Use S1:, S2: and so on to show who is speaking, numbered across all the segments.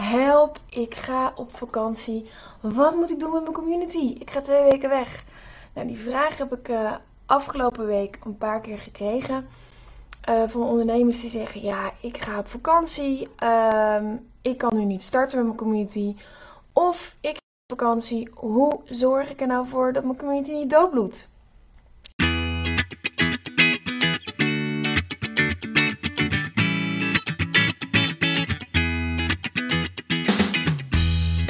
S1: help, ik ga op vakantie. Wat moet ik doen met mijn community? Ik ga twee weken weg. Nou, die vraag heb ik uh, afgelopen week een paar keer gekregen. Uh, van ondernemers die zeggen: Ja, ik ga op vakantie. Uh, ik kan nu niet starten met mijn community. Of ik ga op vakantie. Hoe zorg ik er nou voor dat mijn community niet doodbloedt?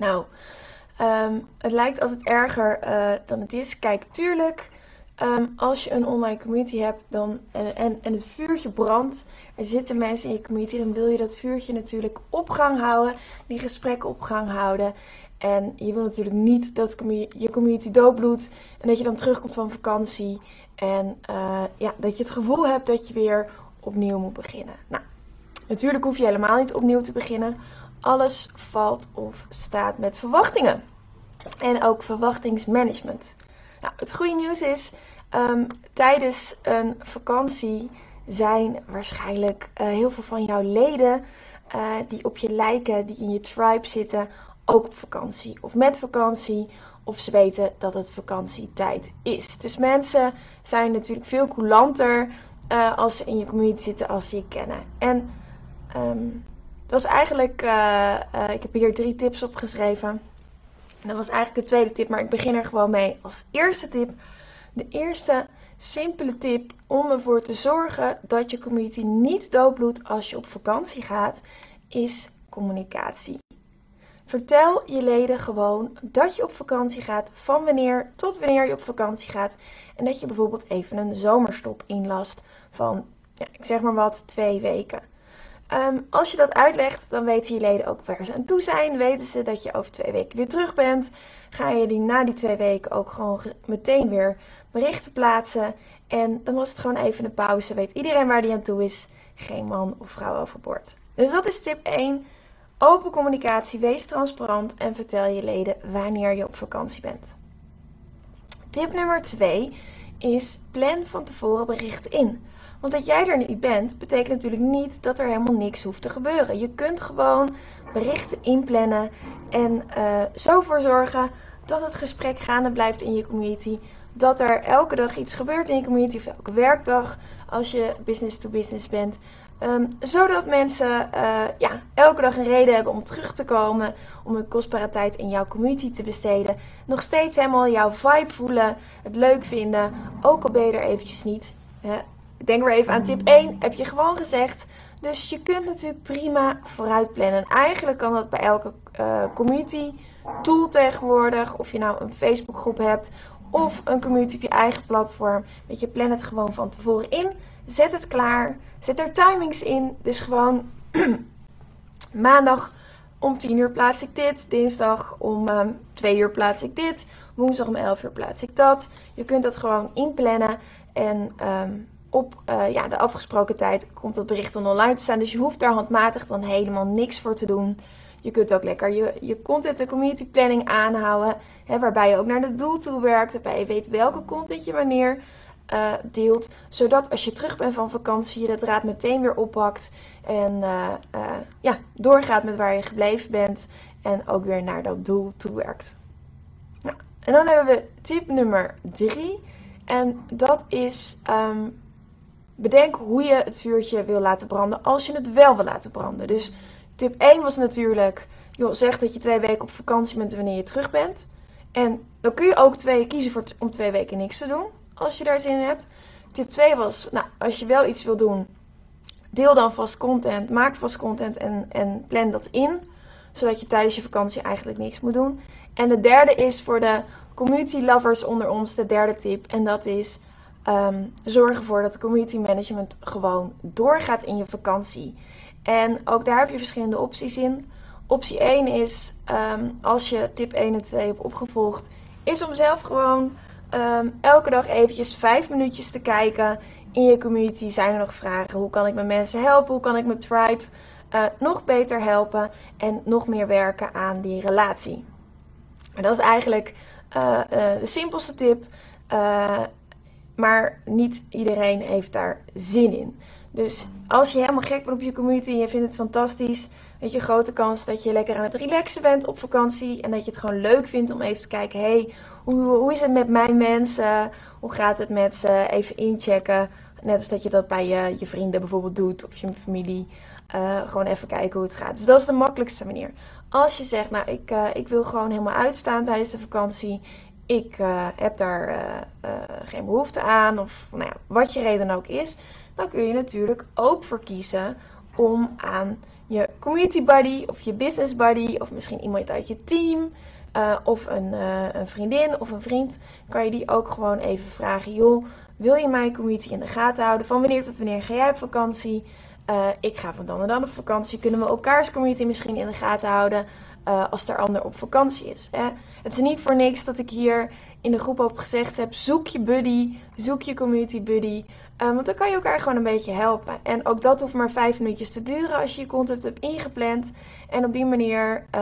S1: Nou, ehm, het lijkt altijd erger uh, dan het is. Kijk, tuurlijk, um, als je een online community hebt dan, uh, en, en het vuurtje brandt, er zitten mensen in je community, dan wil je dat vuurtje natuurlijk op gang houden, die gesprekken op gang houden. En je wil natuurlijk niet dat je community doodbloedt en dat je dan terugkomt van vakantie en uh, ja, dat je het gevoel hebt dat je weer opnieuw moet beginnen. Nou, natuurlijk hoef je helemaal niet opnieuw te beginnen. Alles valt of staat met verwachtingen. En ook verwachtingsmanagement. Nou, het goede nieuws is, um, tijdens een vakantie zijn waarschijnlijk uh, heel veel van jouw leden uh, die op je lijken, die in je tribe zitten, ook op vakantie. Of met vakantie, of ze weten dat het vakantietijd is. Dus mensen zijn natuurlijk veel coulanter uh, als ze in je community zitten, als ze je kennen. En um, dat was eigenlijk, uh, uh, ik heb hier drie tips opgeschreven. Dat was eigenlijk de tweede tip, maar ik begin er gewoon mee als eerste tip. De eerste simpele tip om ervoor te zorgen dat je community niet doodbloedt als je op vakantie gaat, is communicatie. Vertel je leden gewoon dat je op vakantie gaat, van wanneer tot wanneer je op vakantie gaat. En dat je bijvoorbeeld even een zomerstop inlast van, ja, ik zeg maar wat, twee weken. Um, als je dat uitlegt, dan weten je leden ook waar ze aan toe zijn. Weten ze dat je over twee weken weer terug bent. Ga je die na die twee weken ook gewoon meteen weer berichten plaatsen. En dan was het gewoon even een pauze. Weet iedereen waar die aan toe is. Geen man of vrouw overboord. Dus dat is tip 1. Open communicatie, wees transparant en vertel je leden wanneer je op vakantie bent. Tip nummer 2 is plan van tevoren berichten in. Want dat jij er niet bent, betekent natuurlijk niet dat er helemaal niks hoeft te gebeuren. Je kunt gewoon berichten inplannen en uh, zo voor zorgen dat het gesprek gaande blijft in je community. Dat er elke dag iets gebeurt in je community of elke werkdag als je business to business bent. Um, zodat mensen uh, ja, elke dag een reden hebben om terug te komen, om hun kostbare tijd in jouw community te besteden. Nog steeds helemaal jouw vibe voelen, het leuk vinden, ook al ben je er eventjes niet. Hè. Denk weer even aan tip 1, heb je gewoon gezegd. Dus je kunt natuurlijk prima vooruit plannen. Eigenlijk kan dat bij elke uh, community tool tegenwoordig. Of je nou een Facebook groep hebt of een community op je eigen platform. Weet je, plan het gewoon van tevoren in. Zet het klaar. Zet er timings in. Dus gewoon maandag om 10 uur plaats ik dit. Dinsdag om um, ehm, 2 uur plaats ik dit. Woensdag om 11 uur plaats ik dat. Je kunt dat gewoon inplannen. En um, op uh, ja, de afgesproken tijd komt dat bericht dan online te staan. Dus je hoeft daar handmatig dan helemaal niks voor te doen. Je kunt ook lekker je, je content en community planning aanhouden. Hè, waarbij je ook naar het doel toe werkt. Waarbij je weet welke content je wanneer uh, deelt. Zodat als je terug bent van vakantie je dat draad meteen weer oppakt. En uh, ja, doorgaat met waar je gebleven bent. En ook weer naar dat doel toe werkt. Nou, en dan hebben we tip nummer 3. En dat is um, bedenk hoe je het vuurtje wil laten branden als je het wel wil laten branden. Dus tip 1 was natuurlijk, joh, zeg dat je twee weken op vakantie bent wanneer je terug bent. En dan kun je ook twee, kiezen voor, om twee weken niks te doen, als je daar zin in hebt. Tip 2 was, nou, als je wel iets wil doen, deel dan vast content, maak vast content en, en plan dat in. Zodat je tijdens je vakantie eigenlijk niks moet doen. En de derde is voor de community lovers onder ons, de derde tip. En dat is, um, zorg ervoor dat de community management gewoon doorgaat in je vakantie. En ook daar heb je verschillende opties in. Optie 1 is, um, als je tip 1 en 2 hebt opgevolgd, is om zelf gewoon um, elke dag eventjes 5 minuutjes te kijken in je community. Zijn er nog vragen? Hoe kan ik mijn mensen helpen? Hoe kan ik mijn tribe uh, nog beter helpen? En nog meer werken aan die relatie. En dat is eigenlijk uh, uh, de simpelste tip. Maar niet iedereen heeft daar zin in. Dus als je helemaal gek bent op je community en je vindt het fantastisch, weet je, grote kans dat je lekker aan het relaxen bent op vakantie en dat je het gewoon leuk vindt om even te kijken, hey, hoe, hoe is het met mijn mensen? Hoe gaat het met ze? Even inchecken. Net als dat je dat bij je, je vrienden bijvoorbeeld doet of je familie. Uh, gewoon even kijken hoe het gaat. Dus dat is de makkelijkste manier. Als je zegt, nou, ik, uh, ik wil gewoon helemaal uitstaan tijdens de vakantie. Ik uh, heb daar geen behoefte aan. Of nou ja, wat je reden ook is dan kun je natuurlijk ook voor kiezen om aan je community buddy of je business buddy of misschien iemand uit je team of een, een, vriendin of een vriend, kan je die ook gewoon even vragen. Joh, wil je mijn community in de gaten houden? Van wanneer tot wanneer ga jij op vakantie? Ik ga van dan en dan op vakantie. Kunnen we elkaars community misschien in de gaten houden als er ander op vakantie is? Hè? Het is niet voor niks dat ik hier in de groep ook gezegd heb: zoek je buddy, zoek je community buddy. Um, want dan kan je elkaar gewoon een beetje helpen. En ook dat hoeft maar vijf minuutjes te duren als je je content hebt ingepland. En op die manier uh,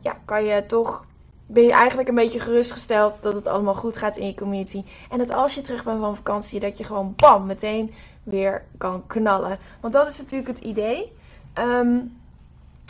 S1: ja, kan je toch, ben je eigenlijk een beetje gerustgesteld dat het allemaal goed gaat in je community. En dat als je terug bent van vakantie, dat je gewoon bam, meteen weer kan knallen. Want dat is natuurlijk het idee. Um,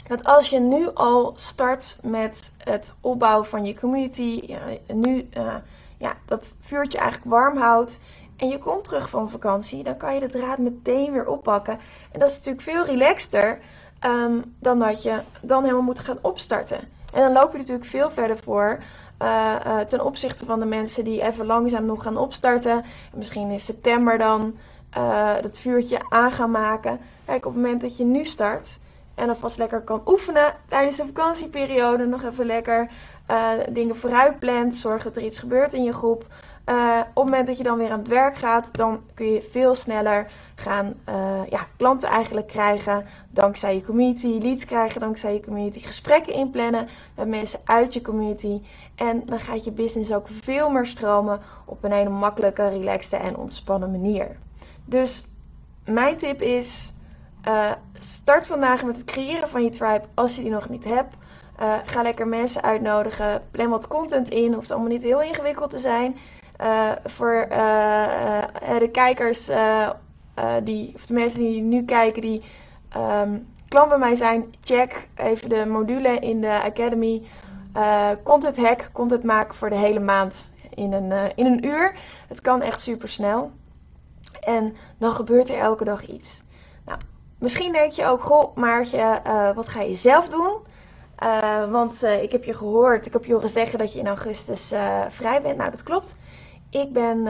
S1: dat als je nu al start met het opbouwen van je community, ja, nu uh, ja, dat vuurtje eigenlijk warm houdt en je komt terug van vakantie, dan kan je de draad meteen weer oppakken. En dat is natuurlijk veel relaxter um, dan dat je dan helemaal moet gaan opstarten. En dan loop je natuurlijk veel verder voor uh, uh, ten opzichte van de mensen die even langzaam nog gaan opstarten. En misschien in september dan uh, dat vuurtje aan gaan maken. Kijk, op het moment dat je nu start en alvast lekker kan oefenen tijdens de vakantieperiode, nog even lekker dingen vooruit plant, zorg dat er iets gebeurt in je groep. Uh, op het moment dat je dan weer aan het werk gaat, dan kun je veel sneller gaan uh, ja, klanten eigenlijk krijgen dankzij je community, leads krijgen dankzij je community, gesprekken inplannen met mensen uit je community. En dan gaat je business ook veel meer stromen op een hele makkelijke, relaxte en ontspannen manier. Dus mijn tip is: uh, start vandaag met het creëren van je tribe als je die nog niet hebt. Uh, ga lekker mensen uitnodigen. Plan wat content in. Hoeft allemaal niet heel ingewikkeld te zijn. Uh, voor de kijkers, die, of de mensen die nu kijken, die um, klant bij mij zijn, check even de module in de Academy. content hack, content maken voor de hele maand in een, in een uur. Het kan echt super snel. En dan gebeurt er elke dag iets. Misschien denk je ook, goh, Maartje, wat ga je zelf doen? Uh, want uh, ik heb je gehoord, ik heb je horen zeggen dat je in augustus vrij bent. Nou, dat klopt. Ik ben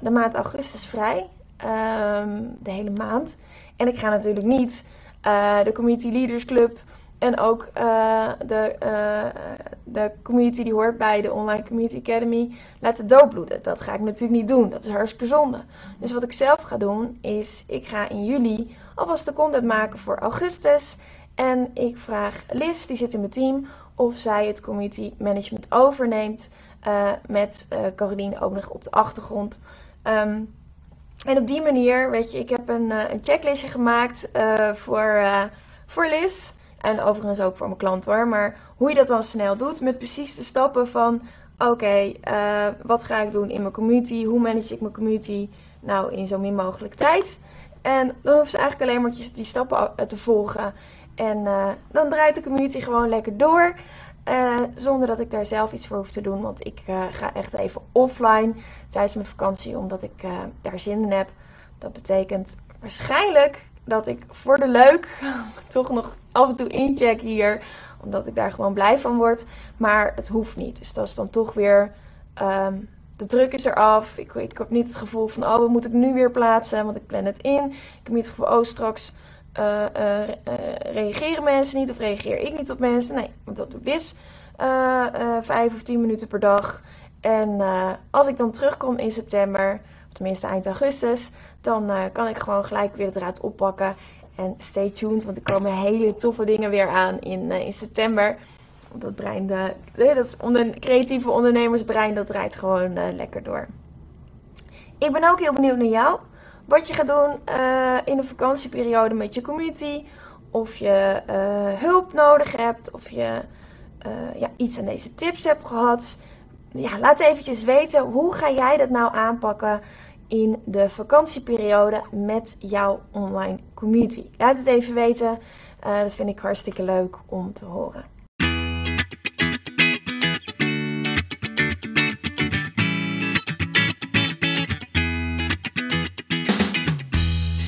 S1: de maand augustus vrij. Um, de hele maand. En ik ga natuurlijk niet de Community Leaders Club en ook de, de community die hoort bij de Online Community Academy laten doodbloeden. Dat ga ik natuurlijk niet doen. Dat is hartstikke zonde. Dus wat ik zelf ga doen is, ik ga in juli alvast de content maken voor augustus. En ik vraag Liz, die zit in mijn team, of zij het community management overneemt. Uh, met uh, ook nog op de achtergrond. Um, en op die manier, weet je, ik heb een, uh, een checklistje gemaakt voor, voor Liz. En overigens ook voor mijn klant hoor. Maar hoe je dat dan snel doet met precies de stappen van... Oké, wat ga ik doen in mijn community? Hoe manage ik mijn community nou in zo min mogelijk tijd? En dan hoeft ze eigenlijk alleen maar die stappen te volgen. En uh, dan draait de community gewoon lekker door. Uh, zonder dat ik daar zelf iets voor hoef te doen. Want ik ga echt even offline tijdens mijn vakantie. Omdat ik daar zin in heb. Dat betekent waarschijnlijk dat ik voor de leuk toch nog af en toe incheck hier. Omdat ik daar gewoon blij van word. Maar het hoeft niet. Dus dat is dan toch weer. Um, de druk is eraf. Ik, ik heb niet het gevoel van, oh, wat moet ik nu weer plaatsen? Want ik plan het in. Ik heb niet het gevoel, oh, straks uh, uh, reageren mensen niet of reageer ik niet op mensen. Nee, want dat doe ik dus vijf of tien minuten per dag. En als ik dan terugkom in september, of tenminste eind augustus, dan kan ik gewoon gelijk weer het draad oppakken. En stay tuned, want er komen hele toffe dingen weer aan in, in september. Want dat brein, de, dat onder, creatieve ondernemersbrein, dat draait gewoon lekker door. Ik ben ook heel benieuwd naar jou. Wat je gaat doen uh, in de vakantieperiode met je community. Of je uh, hulp nodig hebt. Of je ja, iets aan deze tips hebt gehad. Ja, laat eventjes weten. Hoe ga jij dat nou aanpakken in de vakantieperiode met jouw online community? Laat het even weten. dat vind ik hartstikke leuk om te horen.